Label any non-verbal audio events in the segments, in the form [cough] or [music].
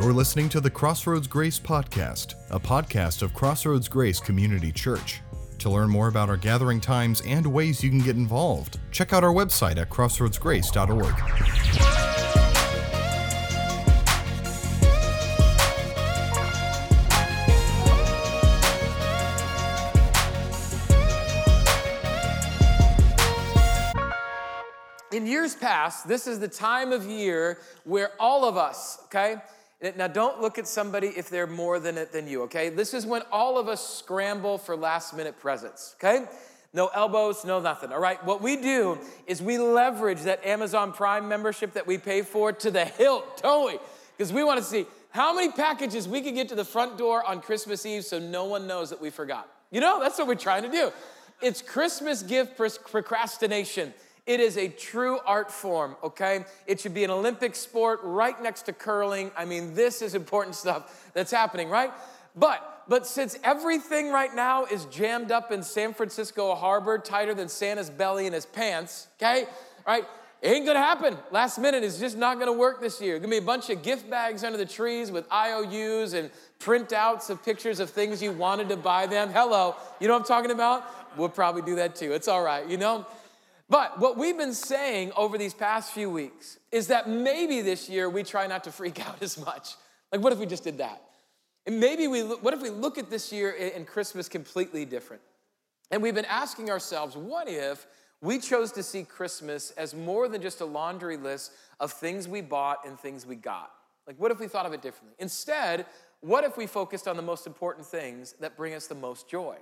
You're listening to the Crossroads Grace Podcast, a podcast of Crossroads Grace Community Church. To learn more about our gathering times and ways you can get involved, check out our website at crossroadsgrace.org. In years past, this is the time of year where all of us, okay? Now, don't look at somebody if they're more than it than you, okay? This is when all of us scramble for last minute presents, okay? No elbows, no nothing, all right? What we do is we leverage that Amazon Prime membership that we pay for to the hilt, don't we? Because we want to see how many packages we can get to the front door on Christmas Eve so no one knows that we forgot. You know, that's what we're trying to do. It's Christmas gift procrastination. It is a true art form, okay? It should be an Olympic sport right next to curling. I mean, this is important stuff that's happening, right? But but since everything right now is jammed up in San Francisco harbor, tighter than Santa's belly in his pants, okay? Right? It ain't gonna happen. Last minute is just not gonna work this year. Gonna be a bunch of gift bags under the trees with IOUs and printouts of pictures of things you wanted to buy them. Hello, you know what I'm talking about? We'll probably do that too. It's all right, you know? But what we've been saying over these past few weeks is that maybe this year we try not to freak [laughs] out as much. Like, what if we just did that? And maybe we, what if we look at this year and Christmas completely different? And we've been asking ourselves, what if we chose to see Christmas as more than just a laundry list of things we bought and things we got? Like, what if we thought of it differently? Instead, what if we focused on the most important things that bring us the most joy?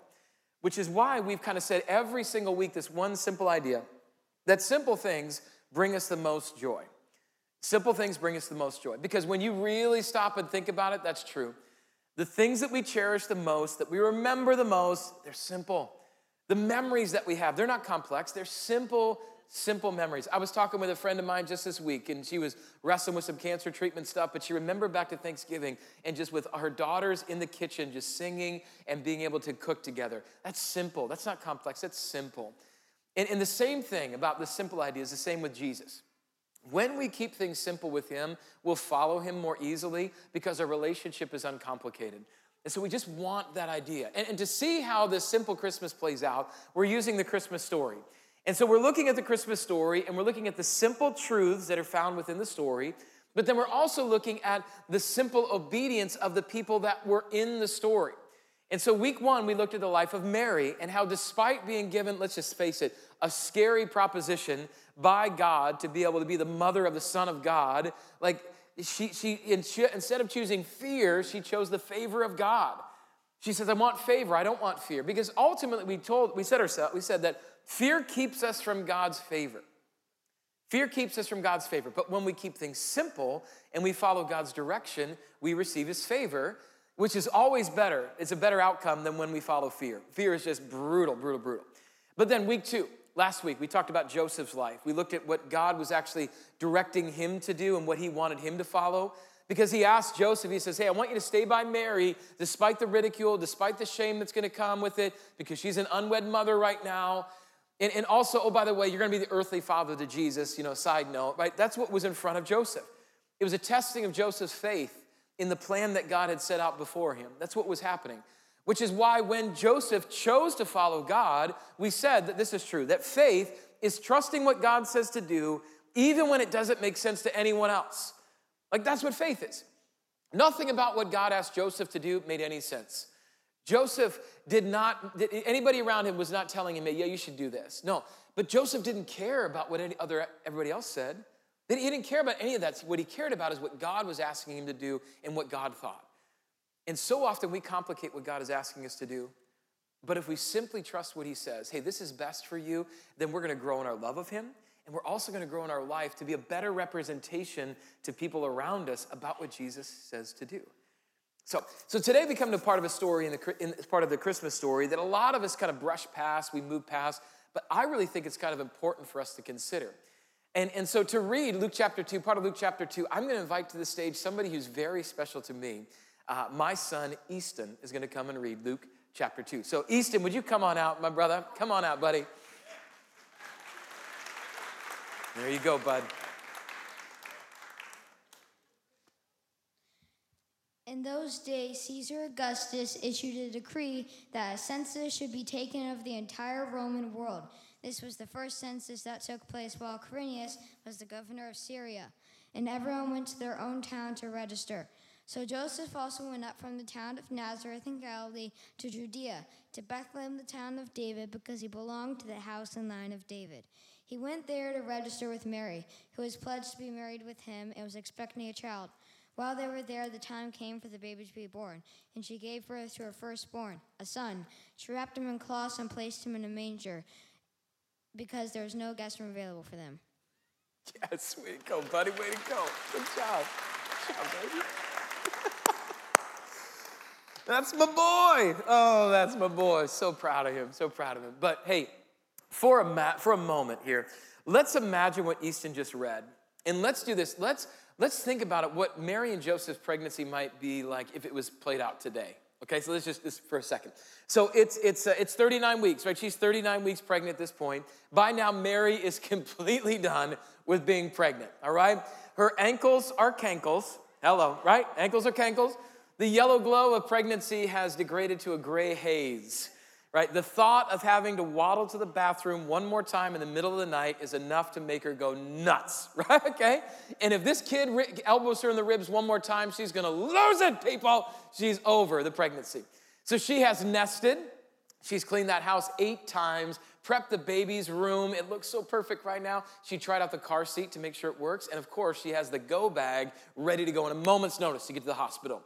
Which is why we've kind of said every single week this one simple idea that simple things bring us the most joy. Simple things bring us the most joy. Because when you really stop and think about it, that's true. The things that we cherish the most, that we remember the most, they're simple. The memories that we have, they're not complex, they're simple, simple memories. I was talking with a friend of mine just this week, and she was wrestling with some cancer treatment stuff, but she remembered back to Thanksgiving and just with her daughters in the kitchen, just singing and being able to cook together. That's simple, that's not complex, that's simple. And, and the same thing about the simple idea is the same with Jesus. When we keep things simple with Him, we'll follow Him more easily because our relationship is uncomplicated. And so we just want that idea. And, and, to see how this simple Christmas plays out, we're using the Christmas story. And so we're looking at the Christmas story and we're looking at the simple truths that are found within the story, but then we're also looking at the simple obedience of the people that were in the story. And so, week one, we looked at the life of Mary and how, despite being given, let's just face it, a scary proposition by God to be able to be the mother of the Son of God, like she, she, instead of choosing fear, she chose the favor of God. She says, I want favor, I don't want fear. Because ultimately, we told, we said ourselves, we said that fear keeps us from God's favor. Fear keeps us from God's favor. But when we keep things simple and we follow God's direction, we receive his favor which is always better. It's a better outcome than when we follow fear. Fear is just brutal, brutal, brutal. But then, week two, last week, we talked about Joseph's life. We looked at what God was actually directing him to do and what he wanted him to follow. Because he asked Joseph, he says, Hey, I want you to stay by Mary despite the ridicule, despite the shame that's gonna come with it, because she's an unwed mother right now. And, and also, oh, by the way, you're gonna be the earthly father to Jesus, you know, side note, right? That's what was in front of Joseph. It was a testing of Joseph's faith in the plan that God had set out before him. That's what was happening. Which is why when Joseph chose to follow God, we said that this is true that faith is trusting what God says to do, even when it doesn't make sense to anyone else. Like that's what faith is. Nothing about what God asked Joseph to do made any sense. Joseph did not, anybody around him was not telling him, yeah, you should do this. No, but Joseph didn't care about what any other, everybody else said. He didn't care about any of that. What he cared about is what God was asking him to do and what God thought. And so often we complicate what God is asking us to do. But if we simply trust what he says, hey, this is best for you, then we're going to grow in our love of him. And we're also going to grow in our life to be a better representation to people around us about what Jesus says to do. So, so today we come to part of a story in the in part of the Christmas story that a lot of us kind of brush past, we move past, but I really think it's kind of important for us to consider. And, and so to read Luke chapter 2, part of Luke chapter 2, I'm going to invite to the stage somebody who's very special to me. Uh, my son, Easton, is going to come and read Luke chapter 2. So, Easton, would you come on out, my brother? Come on out, buddy. There you go, bud. In those days, Caesar Augustus issued a decree that a census should be taken of the entire Roman world. This was the first census that took place while Quirinius was the governor of Syria, and everyone went to their own town to register. So Joseph also went up from the town of Nazareth in Galilee to Judea, to Bethlehem, the town of David, because he belonged to the house and line of David. He went there to register with Mary, who was pledged to be married with him and was expecting a child. While they were there, the time came for the baby to be born, and she gave birth to her firstborn, a son. She wrapped him in cloths and placed him in a manger because there was no guest room available for them. Yes, way to go, buddy. Way to go. Good job. Good job, baby. [laughs] that's my boy. Oh, that's my boy. So proud of him. So proud of him. But hey, for a, ma- for a moment here, let's imagine what Easton just read. And let's do this. Let's Let's think about it, what Mary and Joseph's pregnancy might be like if it was played out today. Okay, so let's just this for a second. So it's it's uh, it's 39 weeks, right? She's 39 weeks pregnant at this point. By now, Mary is [laughs] completely done with being pregnant. All right, her ankles are cankles. Hello, right? Ankles are cankles. The yellow glow of pregnancy has degraded to a gray haze right? The thought of having to waddle to the bathroom one more time in the middle of the night is enough to make her go nuts, [laughs] right? Okay? And if this kid elbows her in the ribs one more time, she's gonna lose it, people. She's over the pregnancy. So she has nested. She's cleaned that house eight times, prepped the baby's room. It looks so perfect right now. She tried out the car seat to make sure it works. And of course, she has the go bag ready to go in a moment's notice to get to the hospital.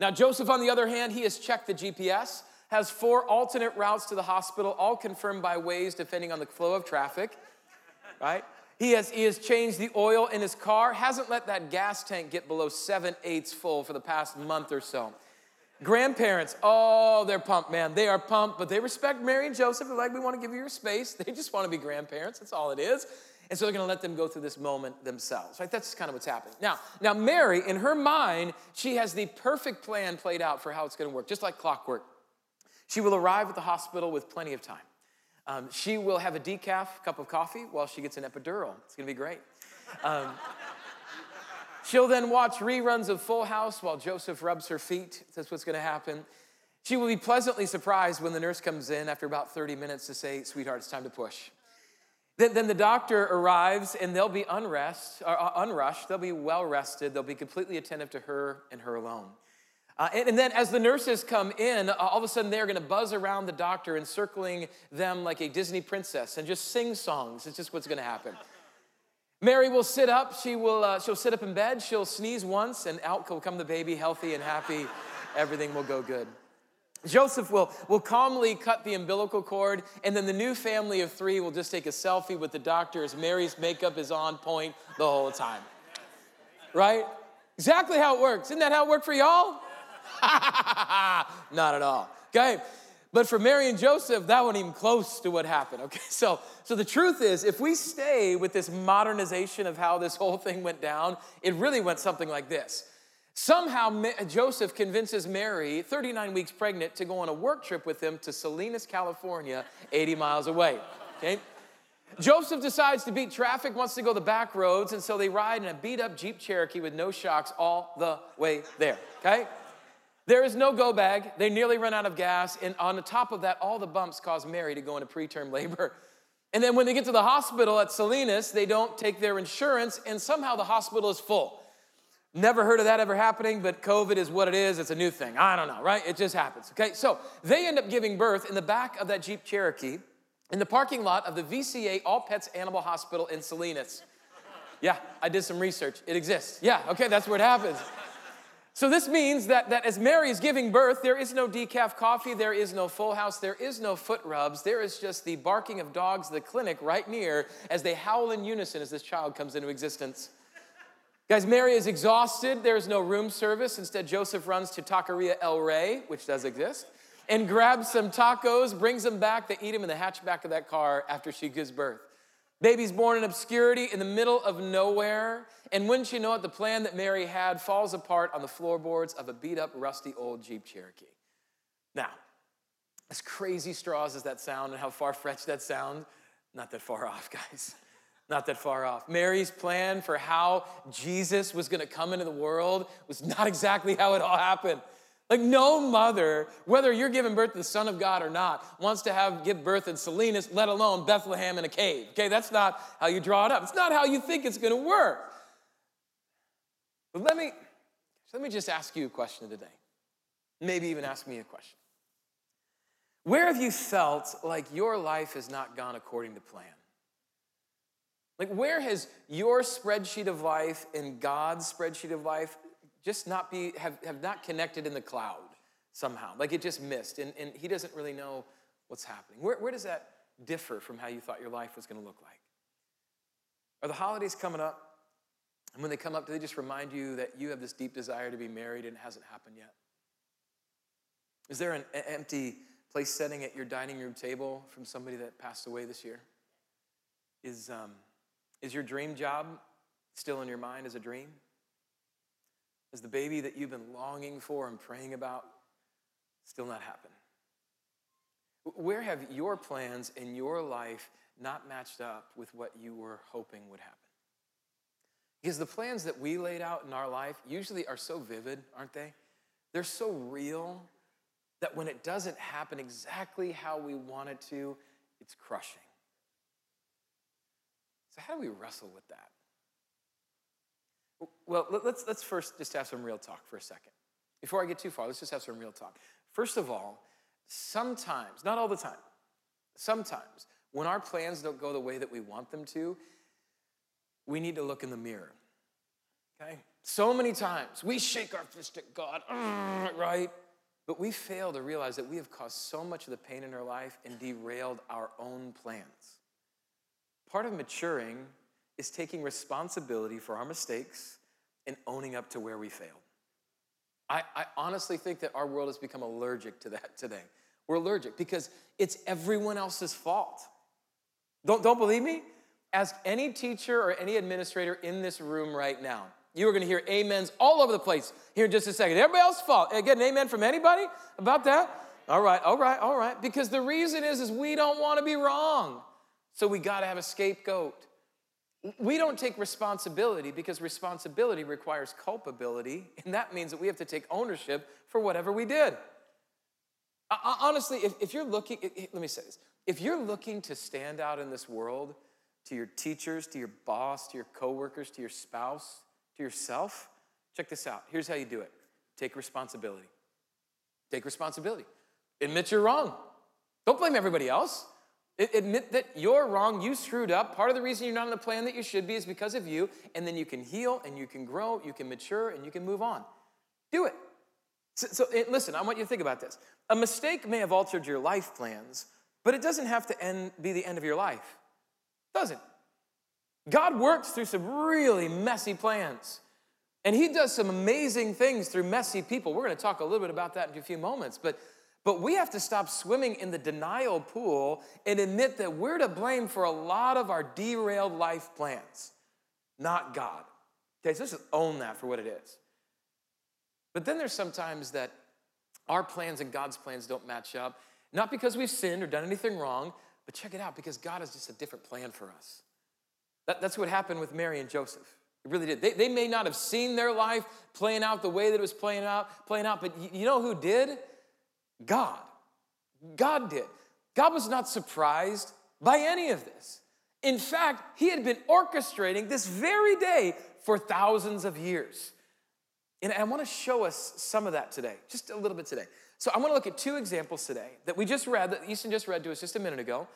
Now, Joseph, on the other hand, he has checked the GPS has four alternate routes to the hospital, all confirmed by Waze depending on the flow of traffic, right? He has, he has changed the oil in his car, hasn't let that gas tank get below seven eighths full for the past month or so. Grandparents, oh, they're pumped, man. They are pumped, but they respect Mary and Joseph. They're like, we want to give you your space. [laughs] They just want to be grandparents. That's all it is. And so they're going to let them go through this moment themselves, right? That's kind of what's happening. Now, now Mary, in her mind, she has the perfect plan played out for how it's going to work, just like clockwork. She will arrive at the hospital with plenty of time. Um, she will have a decaf cup of coffee while she gets an epidural. It's gonna be great. Um, she'll then watch reruns of Full House while Joseph rubs her feet. That's what's gonna happen. She will be pleasantly surprised when the nurse comes in after about 30 minutes to say, Sweetheart, it's time to push. Then, then the doctor arrives and they'll be unrest, or, uh, unrushed, they'll be well rested, they'll be completely attentive to her and her alone. Uh, and, and, then as the nurses come in, uh, all of a sudden they're going to buzz around the doctor, encircling them like a Disney princess and just sing songs. It's just what's going to happen. Mary will sit up. She will, uh, she'll sit up in bed. She'll sneeze once, and out will come the baby, healthy and happy. Everything will go good. Joseph will, will calmly cut the umbilical cord, and then the new family of three will just take a selfie with the doctor as Mary's makeup is on point the whole time. Right? Exactly how it works. Isn't that how it worked for y'all? [laughs] Not at all. Okay? But for Mary and Joseph, that wasn't even close to what happened. Okay, [laughs] so so the truth is, if we stay with this modernization of how this whole thing went down, it really went something like this. Somehow Joseph convinces Mary, 39 weeks pregnant, to go on a work trip with him to Salinas, California, 80 miles away. Okay? Joseph decides to beat traffic, wants to go the back roads, and so they ride in a beat up Jeep Cherokee with no shocks all the way there. Okay? There is no go bag. They nearly run out of gas. And on the top of that, all the bumps cause Mary to go into preterm [laughs] labor. And then when they get to the hospital at Salinas, they don't take their insurance, and somehow the hospital is full. Never heard of that ever happening, but COVID is what it is. It's a new thing. I don't know, right? It just happens. Okay, so they end up giving birth in the back of that Jeep Cherokee in the parking lot of the VCA All Pets Animal Hospital in Salinas. Yeah, I did some research. It exists. Yeah, okay, that's where it happens. So this means that, that as Mary is giving birth, there is no decaf coffee, there is no full house, there is no foot rubs, there is just the barking of dogs, the clinic right near as they howl in unison as this child comes into existence. Guys, Mary is exhausted. There is no room service. Instead, Joseph runs to Taqueria El Rey, which does exist, and grabs some tacos, brings them back. They eat them in the hatchback of that car after she gives birth. Baby's born in obscurity in the middle of nowhere. And wouldn't you know it, the plan that Mary had falls apart on the floorboards of a beat up, rusty old Jeep Cherokee. Now, as crazy straws as that sound and how far fetched that sound, not that far off, [laughs] guys. Not that far off. Mary's plan for how Jesus was going to come into the world was not exactly how it all happened. Like no mother, whether you're giving birth to the Son of God or not, wants to have give birth in Salinas, let alone Bethlehem in a cave. Okay, that's not how you draw it up. It's not how you think it's to work. But let me let me just ask you a question today. Maybe even ask me a question. Where have you felt like your life has not gone according to plan? Like, where has your spreadsheet of life and God's spreadsheet of life just not be, have, have not connected in the cloud somehow? Like it just missed, and, and He doesn't really know what's happening. Where, where does that differ from how you thought your life was going to look like? Are the holidays coming up? And when they come up, do they just remind you that you have this deep desire to be married and it hasn't happened yet? Is there an empty place setting at your dining room table from somebody that passed away this year? Is, um, is your dream job still in your mind as a dream? Is the baby that you've been longing for and praying about still not happen? Where have your plans in your life not matched up with what you were hoping would happen? Because the plans that we laid out in our life usually are so vivid, aren't they? They're so real that when it doesn't happen exactly how we want it to, it's crushing. So, how do we wrestle with that? Well, let's, let's first just have some real talk for a second. Before I get too far, let's just have some real talk. First of all, sometimes, not all the time, sometimes when our plans don't go the way that we want them to, we need to look in the mirror. Okay? So many times we shake our fist at God, right? But we fail to realize that we have caused so much of the pain in our life and derailed our own plans. Part of maturing is taking responsibility for our mistakes and owning up to where we failed. I, I, honestly think that our world has become allergic to that today. We're allergic because it's everyone else's fault. Don't, don't believe me? Ask any teacher or any administrator in this room right now. You are going to hear amens all over the place here in just a second. Everybody else's fault. Uh, get an amen from anybody about that? All right, all right, all right. Because the reason is, is we don't want to be wrong. So we got to have a scapegoat. We don't take responsibility because responsibility requires culpability, [laughs] and that means that we have to take ownership for whatever we did. Uh, uh, honestly, if, if you're looking, let me say this if you're looking to stand out in this world to your teachers, to your boss, to your coworkers, to your spouse, to yourself, check this out. Here's how you do it take responsibility. Take responsibility. Admit you're wrong. Don't blame everybody else. Admit that you're wrong, you screwed up. Part of the reason you're not on the plan that you should be is because of you, and then you can heal and you can grow, you can mature, and you can move on. Do it. So, so eh, listen, I want you to think about this. A mistake may have altered your life plans, but it doesn't have to end, be the end of your life. It doesn't. God works through some really messy plans. And he does some amazing things through messy people. We're going to talk a little bit about that in a few moments. But but we have to stop swimming in the denial pool and admit that we're to blame for a lot of our derailed life plans, not God. Okay, so let's just own that for what it is. But then there's sometimes that our plans and God's plans don't match up, not because we've sinned or done anything wrong, but check it out, because God has just a different plan for us. That, that's what happened with Mary and Joseph. It really did. They, they may not have seen their life playing out the way that it was playing out, playing out, but you know who did? God. God did. God was not surprised by any of this. In fact, he had been orchestrating this very day for thousands of years. And I want to show us some of that today, just a little bit today. So I want to look at two examples today that we just read, that Easton just read to us just a minute ago.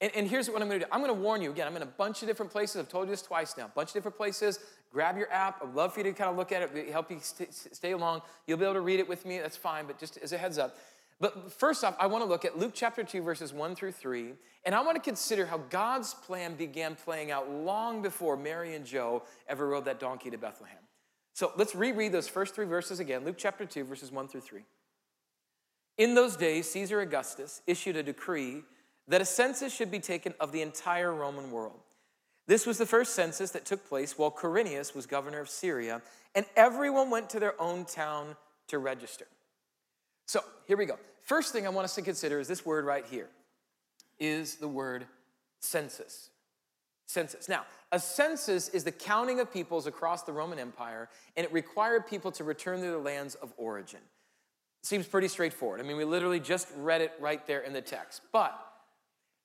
And, and here's what I'm going to do I'm going to warn you again, I'm in a bunch of different places. I've told you this twice now, a bunch of different places. Grab your app. I'd love for you to kind of look at it, help you stay along. You'll be able to read it with me, that's fine, but just as a heads up. But first off, I want to look at Luke chapter 2, verses 1 through 3, and I want to consider how God's plan began playing out long before Mary and Joe ever rode that donkey to Bethlehem. So let's reread those first three verses again Luke chapter 2, verses 1 through 3. In those days, Caesar Augustus issued a decree that a census should be taken of the entire Roman world. This was the first census that took place while Quirinius was governor of Syria, and everyone went to their own town to register. So here we go. First thing I want us to consider is this word right here is the word census. census. Now, a census is the counting of peoples across the Roman Empire, and it required people to return to their lands of origin. Seems pretty straightforward. I mean, we literally just read it right there in the text. But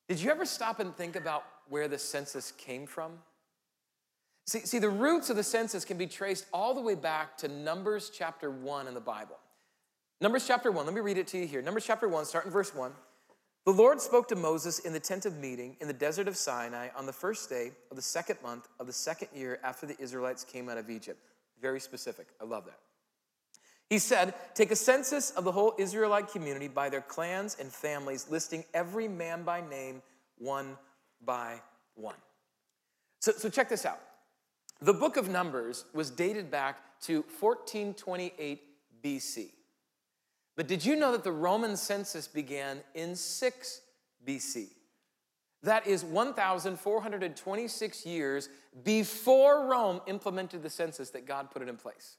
did you ever stop and think about where the census came from? See, see, the roots of the census can be traced all the way back to Numbers chapter 1 in the Bible. Numbers chapter 1, let me read it to you here. Numbers chapter 1, starting verse 1. The Lord spoke to Moses in the tent of meeting in the desert of Sinai on the first day of the second month of the second year after the Israelites came out of Egypt. Very specific. I love that. He said, Take a census of the whole Israelite community by their clans and families, listing every man by name, one by one. So, so check this out. The book of Numbers was dated back to 1428 BC. But did you know that the Roman census began in 6 BC? That is 1,426 years before Rome implemented the census that God put it in place.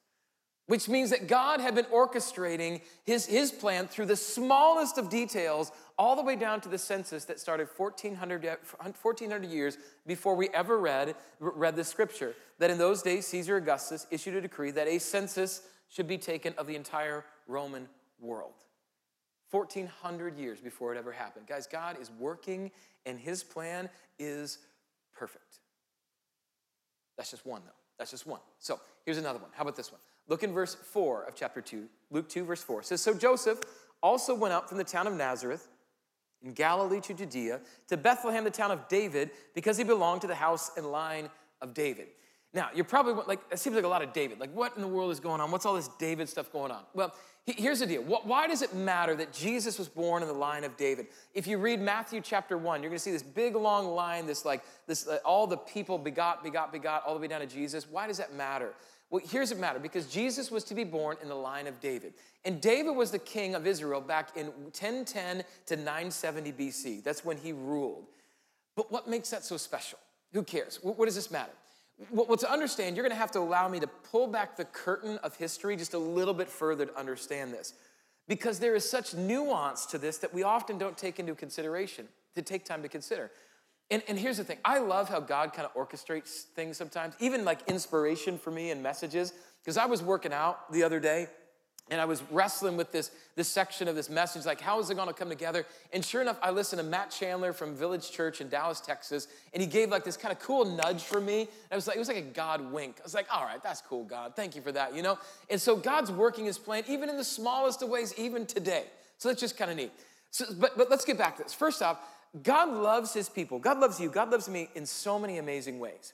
Which means that God had been orchestrating his, his plan through the smallest of details, all the way down to the census that started 1,400, 1400 years before we ever read, read the scripture. That in those days, Caesar Augustus issued a decree that a census should be taken of the entire Roman world. 1400 years before it ever happened. Guys, God is working and his plan is perfect. That's just one, though. That's just one. So here's another one. How about this one? Look in verse 4 of chapter 2. Luke 2, verse 4 it says, So Joseph also went up from the town of Nazareth in Galilee to Judea to Bethlehem, the town of David, because he belonged to the house and line of David. Now, you're probably like, it seems like a lot of David. Like, what in the world is going on? What's all this David stuff going on? Well, here's the deal. Why does it matter that Jesus was born in the line of David? If you read Matthew chapter 1, you're going to see this big long line, this like, this, uh, all the people begot, begot, begot, all the way down to Jesus. Why does that matter? Well, here's it matter because Jesus was to be born in the line of David. And David was the king of Israel back in 1010 to 970 BC. That's when he ruled. But what makes that so special? Who cares? What does this matter? Well, to understand, you're going to have to allow me to pull back the curtain of history just a little bit further to understand this. Because there is such nuance to this that we often don't take into consideration, to take time to consider. And, and here's the thing I love how God kind of orchestrates things sometimes, even like inspiration for me and messages. Because I was working out the other day and I was wrestling with this, this section of this message, like, how is it gonna come together? And sure enough, I listened to Matt Chandler from Village Church in Dallas, Texas, and he gave like this kind of cool nudge for me. And I was like, it was like a God wink. I was like, all right, that's cool, God. Thank you for that, you know? And so God's working his plan, even in the smallest of ways, even today. So that's just kind of neat. So, but, but let's get back to this. First off, God loves his people. God loves you. God loves me in so many amazing ways.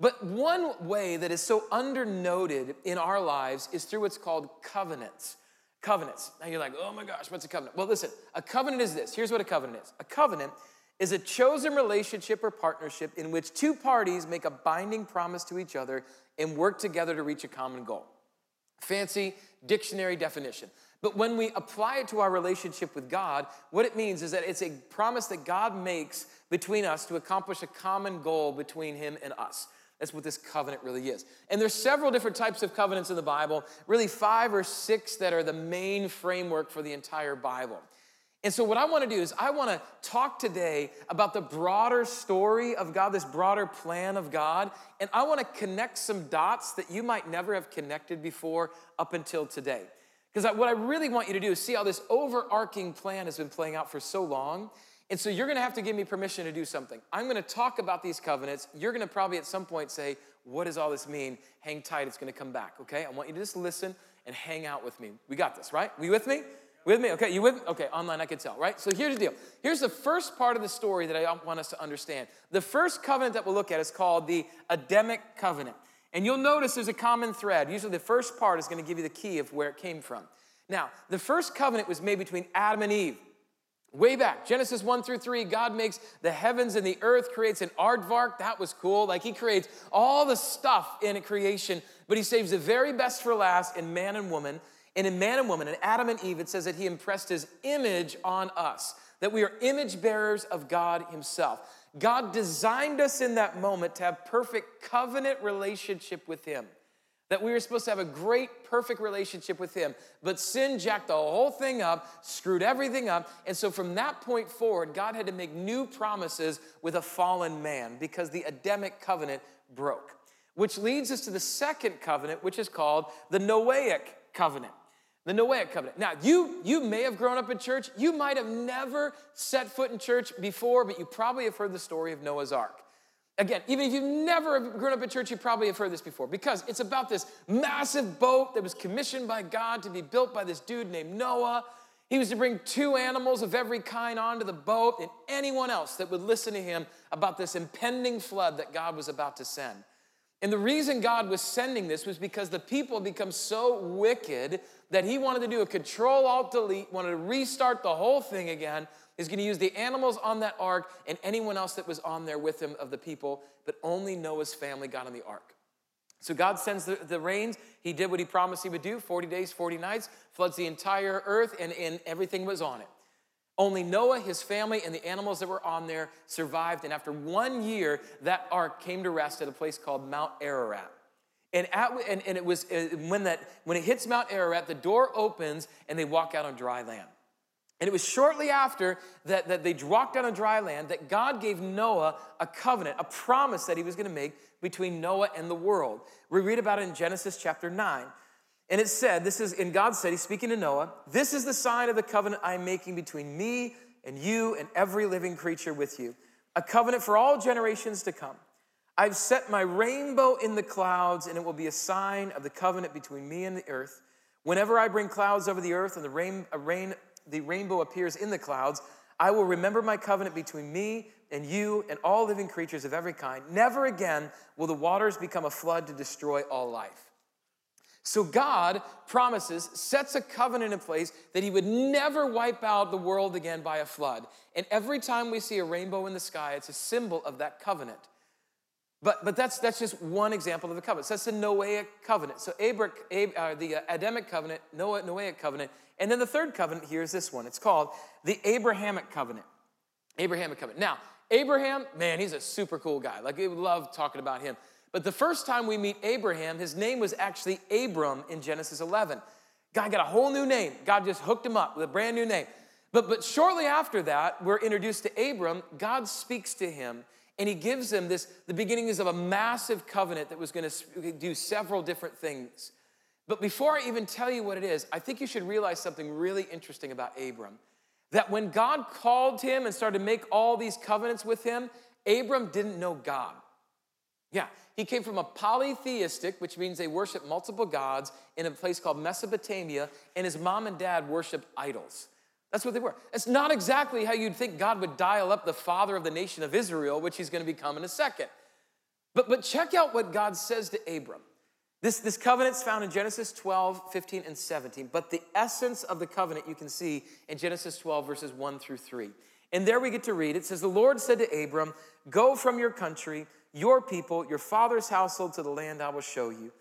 But one way that is so undernoted in our lives is through what's called covenants. Covenants. Now you're like, oh my gosh, what's a covenant? Well, listen, a covenant is this. Here's what a covenant is a covenant is a chosen relationship or partnership in which two parties make a binding promise to each other and work together to reach a common goal. Fancy dictionary definition. But when we apply it to our relationship with God, what it means is that it's a promise that God makes between us to accomplish a common goal between Him and us. That's what this covenant really is. And there's several different types of covenants in the Bible, really five or six that are the main framework for the entire Bible. And so, what I want to do is, I want to talk today about the broader story of God, this broader plan of God, and I want to connect some dots that you might never have connected before up until today. Because what I really want you to do is see how this overarching plan has been playing out for so long and so you're gonna have to give me permission to do something. I'm gonna talk about these covenants. You're gonna probably at some point say, What does all this mean? Hang tight, it's gonna come back, okay? I want you to just listen and hang out with me. We got this, right? We with me? With me? Okay, you with me? Okay, online I can tell, right? So here's the deal. Here's the first part of the story that I want us to understand. The first covenant that we'll look at is called the Adamic covenant. And you'll notice there's a common thread. Usually the first part is going to give you the key of where it came from. Now, the first covenant was made between Adam and Eve. Way back, Genesis 1 through 3, God makes the heavens and the earth, creates an aardvark. That was cool. Like he creates all the stuff in creation, but he saves the very best for last in man and woman. And in man and woman, in Adam and Eve, it says that he impressed his image on us, that we are image bearers of God himself. God designed us in that moment to have perfect covenant relationship with him. That we were supposed to have a great, perfect relationship with Him. But sin jacked the whole thing up, screwed everything up. And so from that point forward, God had to make new promises with a fallen man because the Adamic covenant broke. Which leads us to the second covenant, which is called the Noahic covenant. The Noahic covenant. Now, you, you may have grown up in church. You might have never set foot in church before, but you probably have heard the story of Noah's Ark. Again, even if you've never grown up in church, you probably have heard this before because it's about this massive boat that was commissioned by God to be built by this dude named Noah. He was to bring two animals of every kind onto the boat and anyone else that would listen to him about this impending flood that God was about to send. And the reason God was sending this was because the people had become so wicked that he wanted to do a control alt delete, wanted to restart the whole thing again is going to use the animals on that ark and anyone else that was on there with him of the people, but only Noah's family got on the ark. So God sends the, the, rains. He did what he promised he would do 40 days, 40 nights, floods the entire earth, and, and everything was on it. Only Noah, his family, and the animals that were on there survived. And after one year, that ark came to rest at a place called Mount Ararat. And, at, and, and it was uh, when, that, when it hits Mount Ararat, the door opens and they walk out on dry land. And it was shortly after that, that they walked on a dry land that God gave Noah a covenant, a promise that he was going to make between Noah and the world. We read about it in Genesis chapter 9. And it said, This is, and God said, He's speaking to Noah, This is the sign of the covenant I'm making between me and you and every living creature with you, a covenant for all generations to come. I've set my rainbow in the clouds, and it will be a sign of the covenant between me and the earth. Whenever I bring clouds over the earth and the rain, rain the rainbow appears in the clouds, I will remember my covenant between me and you and all living creatures of every kind. Never again will the waters become a flood to destroy all life. So God promises, sets a covenant in place that He would never wipe out the world again by a flood. And every time we see a rainbow in the sky, it's a symbol of that covenant. But, but that's, that's just one example of the covenant. So that's the Noahic covenant. So Abra, Ab, uh, the uh, Adamic covenant, Noah, Noahic covenant, and then the third covenant here is this one. It's called the Abrahamic covenant. Abrahamic covenant. Now, Abraham, man, he's a super cool guy. Like, we love talking about him. But the first time we meet Abraham, his name was actually Abram in Genesis 11. God got a whole new name. God just hooked him up with a brand new name. But, but shortly after that, we're introduced to Abram. God speaks to him and he gives them this the beginnings of a massive covenant that was going to do several different things. But before I even tell you what it is, I think you should realize something really interesting about Abram. That when God called him and started to make all these covenants with him, Abram didn't know God. Yeah, he came from a polytheistic, which means they worship multiple gods, in a place called Mesopotamia, and his mom and dad worshiped idols. That's what they were. It's not exactly how you'd think God would dial up the father of the nation of Israel, which he's going to become in a second. But, but check out what God says to Abram. This, this covenant's found in Genesis 12, 15, and 17, but the essence of the covenant you can see in Genesis 12, verses 1 through 3. And there we get to read it says, The Lord said to Abram, Go from your country, your people, your father's household to the land I will show you.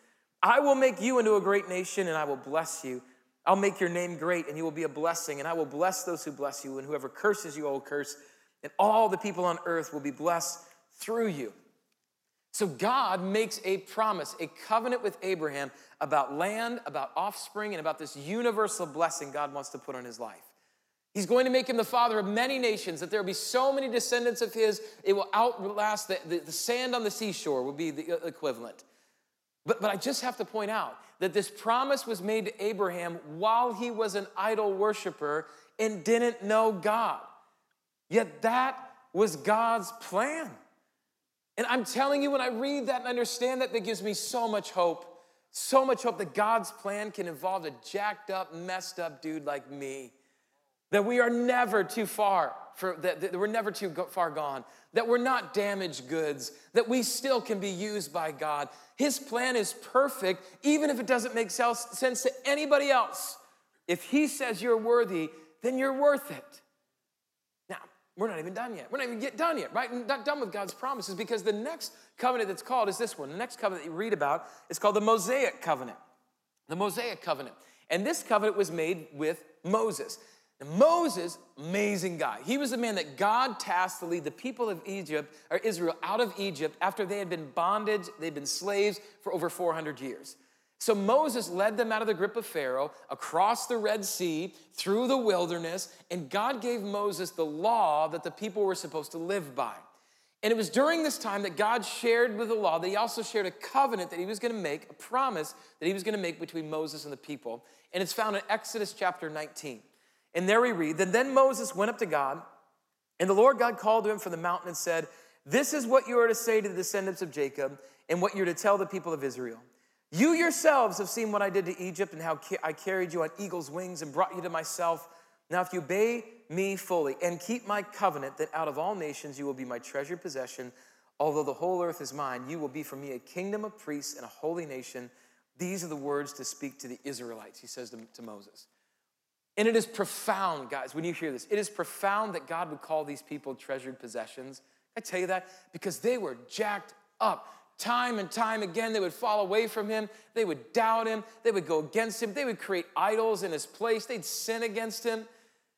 I will make you into a great nation, and I will bless you. I'll make your name great, and you will be a blessing, and I will bless those who bless you, and whoever curses you, I will curse, and all the people on earth will be blessed through you. So God makes a promise, a covenant with Abraham about land, about offspring, and about this universal blessing God wants to put on his life. He's going to make him the father of many nations, that there will be so many descendants of his, it will outlast the, the, the sand on the seashore, will be the equivalent. But, but I just have to point out that this promise was made to Abraham while he was an idol worshiper and didn't know God. Yet that was God's plan. And I'm telling you, when I read that and understand that, that gives me so much hope. So much hope that God's plan can involve a jacked up, messed up dude like me. That we are never too far, for, that, that we're never too far gone. That we're not damaged goods. That we still can be used by God. His plan is perfect, even if it doesn't make sense to anybody else. If He says you're worthy, then you're worth it. Now, we're not even done yet. We're not even get done yet, right? Not done with God's promises because the next covenant that's called is this one. The next covenant that you read about is called the Mosaic covenant. The Mosaic covenant. And this covenant was made with Moses. Moses, amazing guy. He was the man that God tasked to lead the people of Egypt or Israel out of Egypt after they had been bondage, they'd been slaves for over 400 years. So Moses led them out of the grip of Pharaoh, across the Red Sea, through the wilderness, and God gave Moses the law that the people were supposed to live by. And it was during this time that God shared with the law that he also shared a covenant that he was going to make, a promise that he was going to make between Moses and the people. And it's found in Exodus chapter 19. And there we read, that then Moses went up to God, and the Lord God called to him from the mountain and said, This is what you are to say to the descendants of Jacob, and what you're to tell the people of Israel. You yourselves have seen what I did to Egypt and how I carried you on eagle's wings and brought you to myself. Now, if you obey me fully and keep my covenant, that out of all nations you will be my treasured possession, although the whole earth is mine, you will be for me a kingdom of priests and a holy nation. These are the words to speak to the Israelites, he says to, to Moses. And it is profound, guys, when you hear this. It is profound that God would call these people treasured possessions. I tell you that because they were jacked up. Time and time again, they would fall away from him. They would doubt him. They would go against him. They would create idols in his place. They'd sin against him.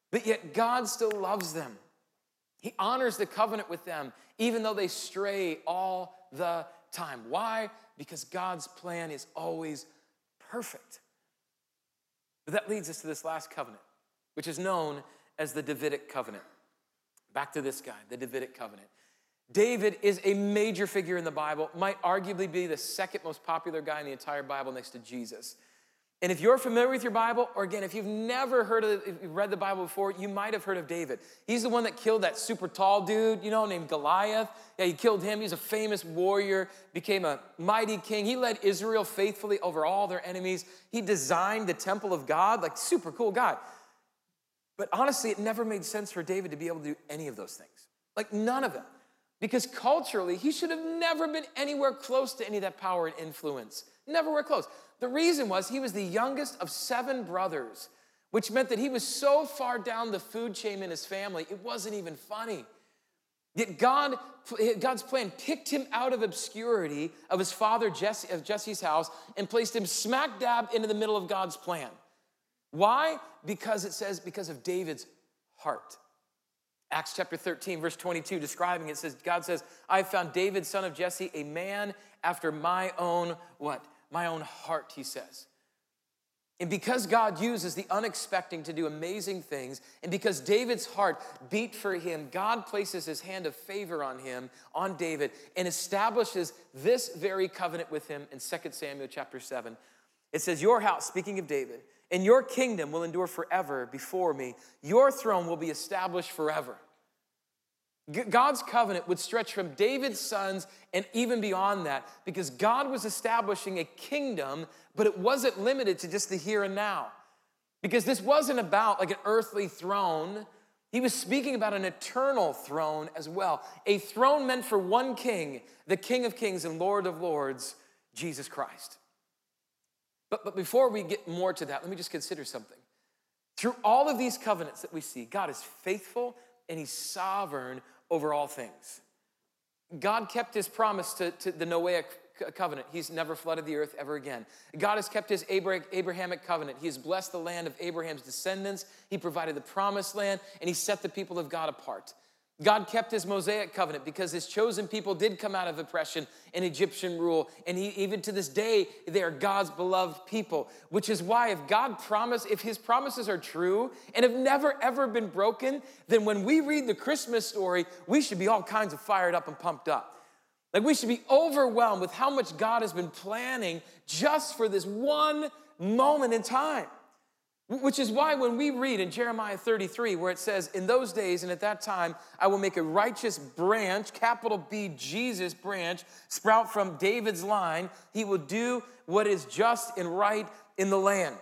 But yet, God still loves them. He honors the covenant with them, even though they stray all the time. Why? Because God's plan is always perfect. But that leads us to this last covenant, which is known as the Davidic covenant. Back to this guy, the Davidic covenant. David is a major figure in the Bible, might arguably be the second most popular guy in the entire Bible next to Jesus. And if you're familiar with your Bible, or again, if you've never heard of, if you've read the Bible before, you might have heard of David. He's the one that killed that super tall dude, you know, named Goliath. Yeah, he killed him. He's a famous warrior, became a mighty king. He led Israel faithfully over all their enemies. He designed the temple of God, like super cool guy. But honestly, it never made sense for David to be able to do any of those things. Like none of them. Because culturally, he should have never been anywhere close to any of that power and influence. Never were close. The reason was he was the youngest of seven brothers, which meant that he was so far down the food chain in his family, it wasn't even funny. Yet God, God's plan picked him out of obscurity of his father Jesse, of Jesse's house and placed him smack dab into the middle of God's plan. Why? Because it says, because of David's heart. Acts chapter 13, verse 22, describing it says, God says, I found David, son of Jesse, a man after my own what? My own heart, he says. And because God uses the unexpected to do amazing things, and because David's heart beat for him, God places his hand of favor on him, on David, and establishes this very covenant with him in 2 Samuel chapter 7. It says, Your house, speaking of David, and your kingdom will endure forever before me. Your throne will be established forever. God's covenant would stretch from David's sons and even beyond that because God was establishing a kingdom, but it wasn't limited to just the here and now. Because this wasn't about like an earthly throne. He was speaking about an eternal throne as well. A throne meant for one king, the King of Kings and Lord of Lords, Jesus Christ. But, but before we get more to that, let me just consider something. Through all of these covenants that we see, God is faithful and He's sovereign over all things. God kept His promise to, to the Noahic covenant. He's never flooded the earth ever again. God has kept his Abrahamic covenant. He has blessed the land of Abraham's descendants. He provided the promised land, and he set the people of God apart. God kept his Mosaic covenant because his chosen people did come out of oppression and Egyptian rule. And he, even to this day, they are God's beloved people, which is why if God promised, if his promises are true and have never ever been broken, then when we read the Christmas story, we should be all kinds of fired up and pumped up. Like we should be overwhelmed with how much God has been planning just for this one moment in time. Which is why when we read in Jeremiah 33, where it says, In those days and at that time, I will make a righteous branch, capital B, Jesus branch, sprout from David's line. He will do what is just and right in the land.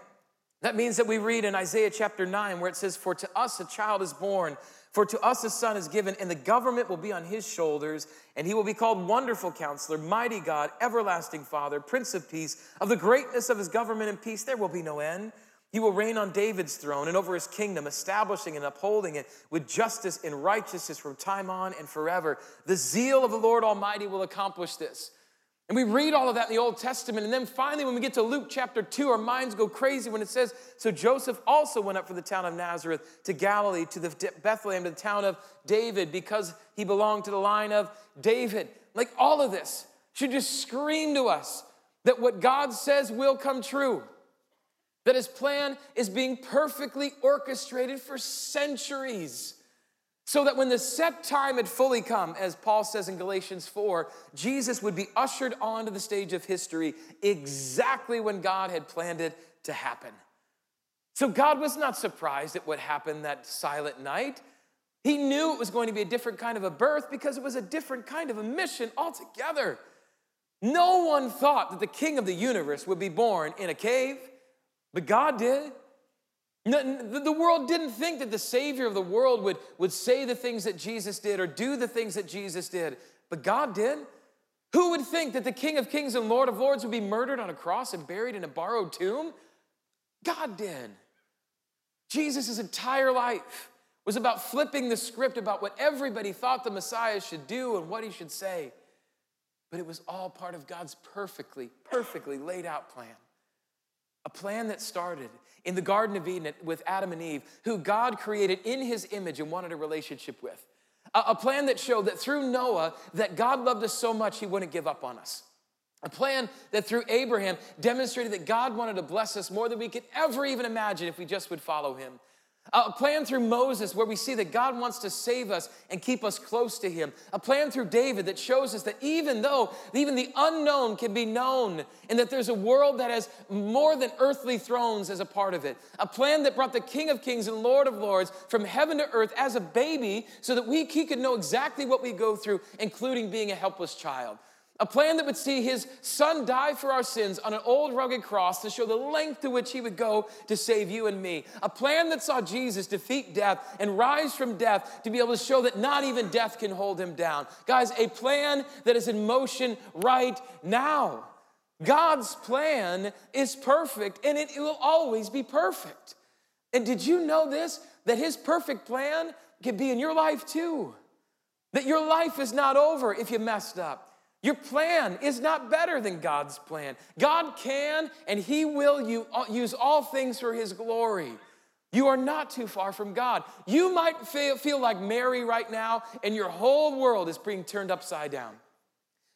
That means that we read in Isaiah chapter 9, where it says, For to us a child is born, for to us a son is given, and the government will be on his shoulders, and he will be called Wonderful Counselor, Mighty God, Everlasting Father, Prince of Peace. Of the greatness of his government and peace, there will be no end. He will reign on David's throne and over his kingdom, establishing and upholding it with justice and righteousness from time on and forever. The zeal of the Lord Almighty will accomplish this. And we read all of that in the Old Testament. And then finally, when we get to Luke chapter 2, our minds go crazy when it says, So Joseph also went up from the town of Nazareth to Galilee, to the Bethlehem, to the town of David, because he belonged to the line of David. Like all of this should just scream to us that what God says will come true, that his plan is being perfectly orchestrated for centuries. So that when the set time had fully come, as Paul says in Galatians 4, Jesus would be ushered onto the stage of history exactly when God had planned it to happen. So God was not surprised at what happened that silent night. He knew it was going to be a different kind of a birth because it was a different kind of a mission altogether. No one thought that the king of the universe would be born in a cave, but God did. The world didn't think that the Savior of the world would, would say the things that Jesus did or do the things that Jesus did, but God did. Who would think that the King of Kings and Lord of Lords would be murdered on a cross and buried in a borrowed tomb? God did. Jesus' entire life was about flipping the script about what everybody thought the Messiah should do and what he should say. But it was all part of God's perfectly, perfectly laid out plan. A plan that started in the Garden of Eden with Adam and Eve, who God created in his image and wanted a relationship with. A plan that showed that through Noah, that God loved us so much he wouldn't give up on us. A plan that through Abraham demonstrated that God wanted to bless us more than we could ever even imagine if we just would follow him. A plan through Moses where we see that God wants to save us and keep us close to Him. A plan through David that shows us that even though even the unknown can be known and that there's a world that has more than earthly thrones as a part of it. A plan that brought the King of Kings and Lord of Lords from heaven to earth as a baby so that we, he could know exactly what we go through, including being a helpless child. A plan that would see his son die for our sins on an old rugged cross to show the length to which he would go to save you and me. A plan that saw Jesus defeat death and rise from death to be able to show that not even death can hold him down. Guys, a plan that is in motion right now. God's plan is perfect and it will always be perfect. And did you know this? That his perfect plan can be in your life too. That your life is not over if you messed up. Your plan is not better than God's plan. God can and He will uh, use all things for His glory. You are not too far from God. You might feel like Mary right now, and your whole world is being turned upside down.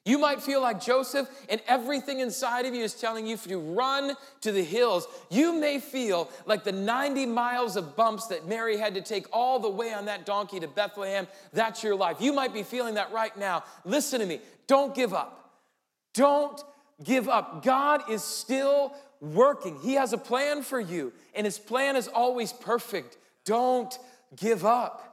You might feel like Joseph, and everything inside of you is telling you to run to the hills. You may feel like the 90 miles of bumps that Mary had to take all the way on that donkey to Bethlehem. That's your life. You might be feeling that right now. Listen to me. Don't give up. Don't give up. God is still working. He has a plan for you, and His plan is always perfect. Don't give up.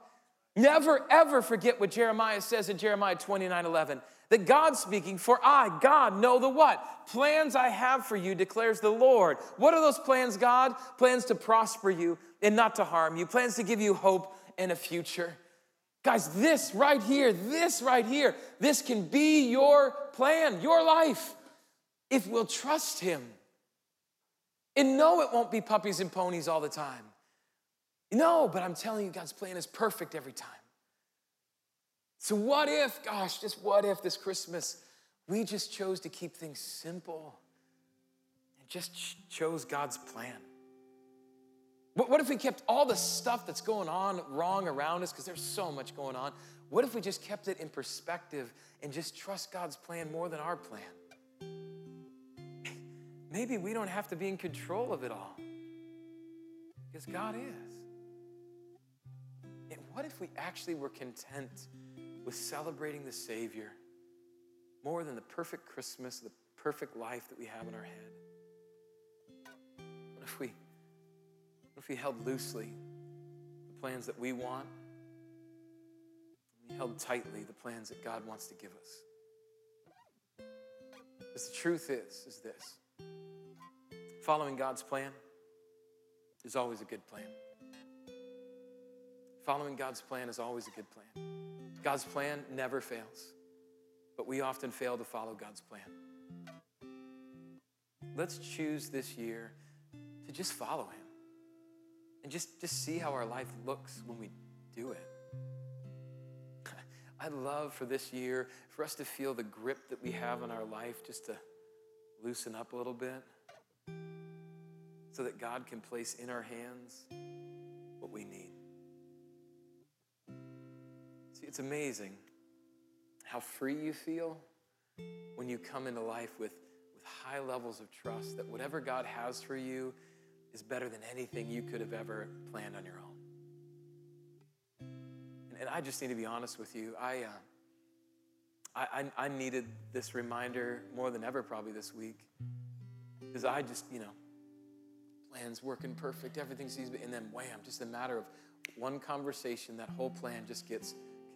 Never, ever forget what Jeremiah says in Jeremiah 29 11. That God's speaking, for I, God, know the what? Plans I have for you, declares the Lord. What are those plans, God? Plans to prosper you and not to harm you, plans to give you hope and a future. Guys, this right here, this right here, this can be your plan, your life, if we'll trust Him. And no, it won't be puppies and ponies all the time. No, but I'm telling you, God's plan is perfect every time. So, what if, gosh, just what if this Christmas we just chose to keep things simple and just chose God's plan? What if we kept all the stuff that's going on wrong around us, because there's so much going on? What if we just kept it in perspective and just trust God's plan more than our plan? [laughs] Maybe we don't have to be in control of it all, because God is. And what if we actually were content with celebrating the Savior more than the perfect Christmas, the perfect life that we have in our head? What if we if we held loosely the plans that we want? We held tightly the plans that God wants to give us. Because the truth is, is this. Following God's plan is always a good plan. Following God's plan is always a good plan. God's plan never fails, but we often fail to follow God's plan. Let's choose this year to just follow Him and just, just see how our life looks when we do it. [laughs] I'd love for this year for us to feel the grip that we have on our life just to loosen up a little bit so that God can place in our hands what we need. See, it's amazing how free you feel when you come into life with, with high levels of trust that whatever God has for you is better than anything you could have ever planned on your own. And, and I just need to be honest with you. I, uh, I, I, I needed this reminder more than ever probably this week because I just, you know, plans working perfect, everything seems, and then wham, just a matter of one conversation, that whole plan just gets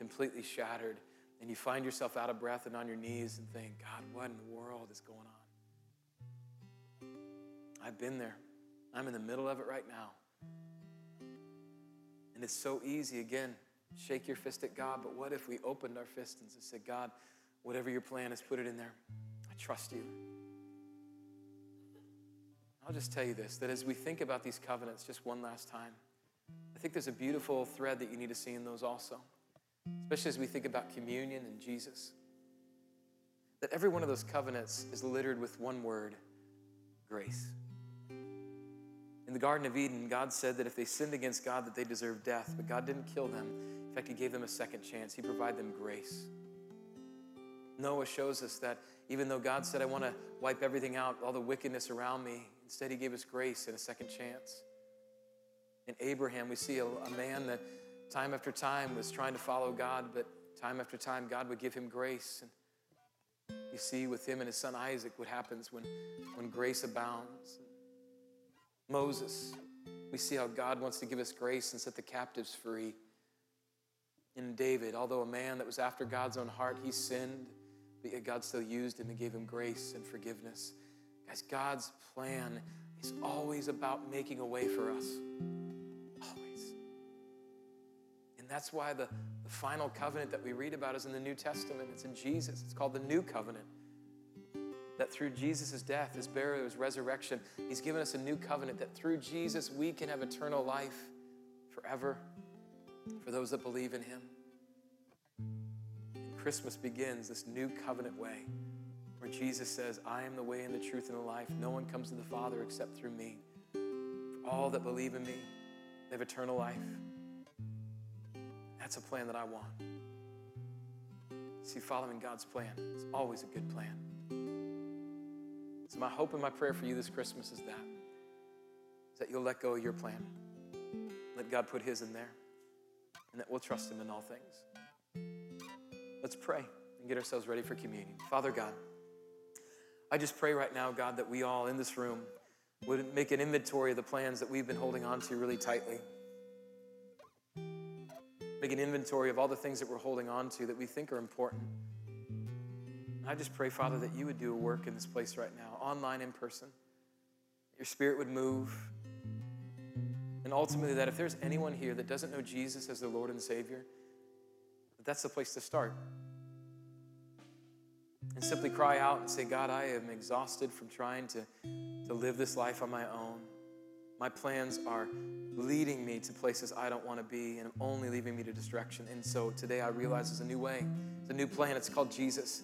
completely shattered. And you find yourself out of breath and on your knees and think, God, what in the world is going on? I've been there. I'm in the middle of it right now. And it's so easy, again, shake your fist at God, but what if we opened our fist and said, God, whatever your plan is, put it in there. I trust you. I'll just tell you this that as we think about these covenants just one last time, I think there's a beautiful thread that you need to see in those also, especially as we think about communion and Jesus. That every one of those covenants is littered with one word grace. In the Garden of Eden, God said that if they sinned against God, that they deserved death, but God didn't kill them. In fact, He gave them a second chance. He provided them grace. Noah shows us that even though God said, I want to wipe everything out, all the wickedness around me, instead He gave us grace and a second chance. In Abraham, we see a, a man that time after time was trying to follow God, but time after time, God would give him grace. And you see with him and his son Isaac what happens when, when grace abounds. Moses, we see how God wants to give us grace and set the captives free. In David, although a man that was after God's own heart, he sinned, but yet God still used him and gave him grace and forgiveness. Guys, God's plan is always about making a way for us. That's why the, the final covenant that we read about is in the New Testament. It's in Jesus. It's called the New Covenant. That through Jesus' death, his burial, his resurrection, he's given us a new covenant that through Jesus we can have eternal life forever for those that believe in him. And Christmas begins this new covenant way where Jesus says, I am the way and the truth and the life. No one comes to the Father except through me. For all that believe in me, they have eternal life. That's a plan that I want. See, following God's plan is always a good plan. So, my hope and my prayer for you this Christmas is that, is that you'll let go of your plan. Let God put His in there, and that we'll trust Him in all things. Let's pray and get ourselves ready for communion. Father God, I just pray right now, God, that we all in this room would make an inventory of the plans that we've been holding on to really tightly make an inventory of all the things that we're holding on to that we think are important. I just pray, Father, that you would do a work in this place right now, online, in person. Your spirit would move. And ultimately, that if there's anyone here that doesn't know Jesus as their Lord and Savior, that that's the place to start. And simply cry out and say, God, I am exhausted from trying to, to live this life on my own. My plans are leading me to places I don't want to be and only leaving me to distraction. And so today I realize there's a new way, it's a new plan. It's called Jesus.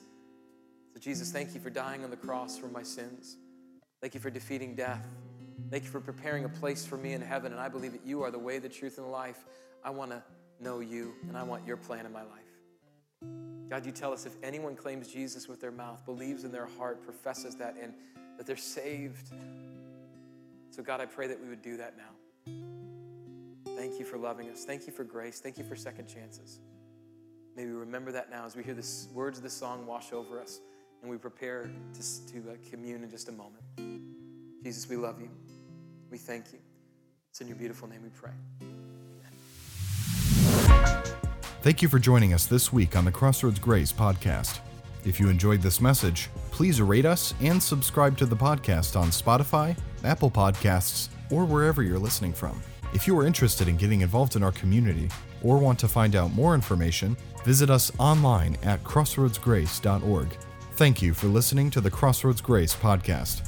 So, Jesus, thank you for dying on the cross for my sins. Thank you for defeating death. Thank you for preparing a place for me in heaven. And I believe that you are the way, the truth, and the life. I want to know you, and I want your plan in my life. God, you tell us if anyone claims Jesus with their mouth, believes in their heart, professes that, and that they're saved. So, God, I pray that we would do that now. Thank you for loving us. Thank you for grace. Thank you for second chances. May we remember that now as we hear the words of the song wash over us and we prepare to, to uh, commune in just a moment. Jesus, we love you. We thank you. It's in your beautiful name we pray. Thank you for joining us this week on the Crossroads Grace podcast. If you enjoyed this message, please rate us and subscribe to the podcast on Spotify, Apple Podcasts, or wherever you're listening from. If you are interested in getting involved in our community or want to find out more information, visit us online at crossroadsgrace.org. Thank you for listening to the Crossroads Grace podcast.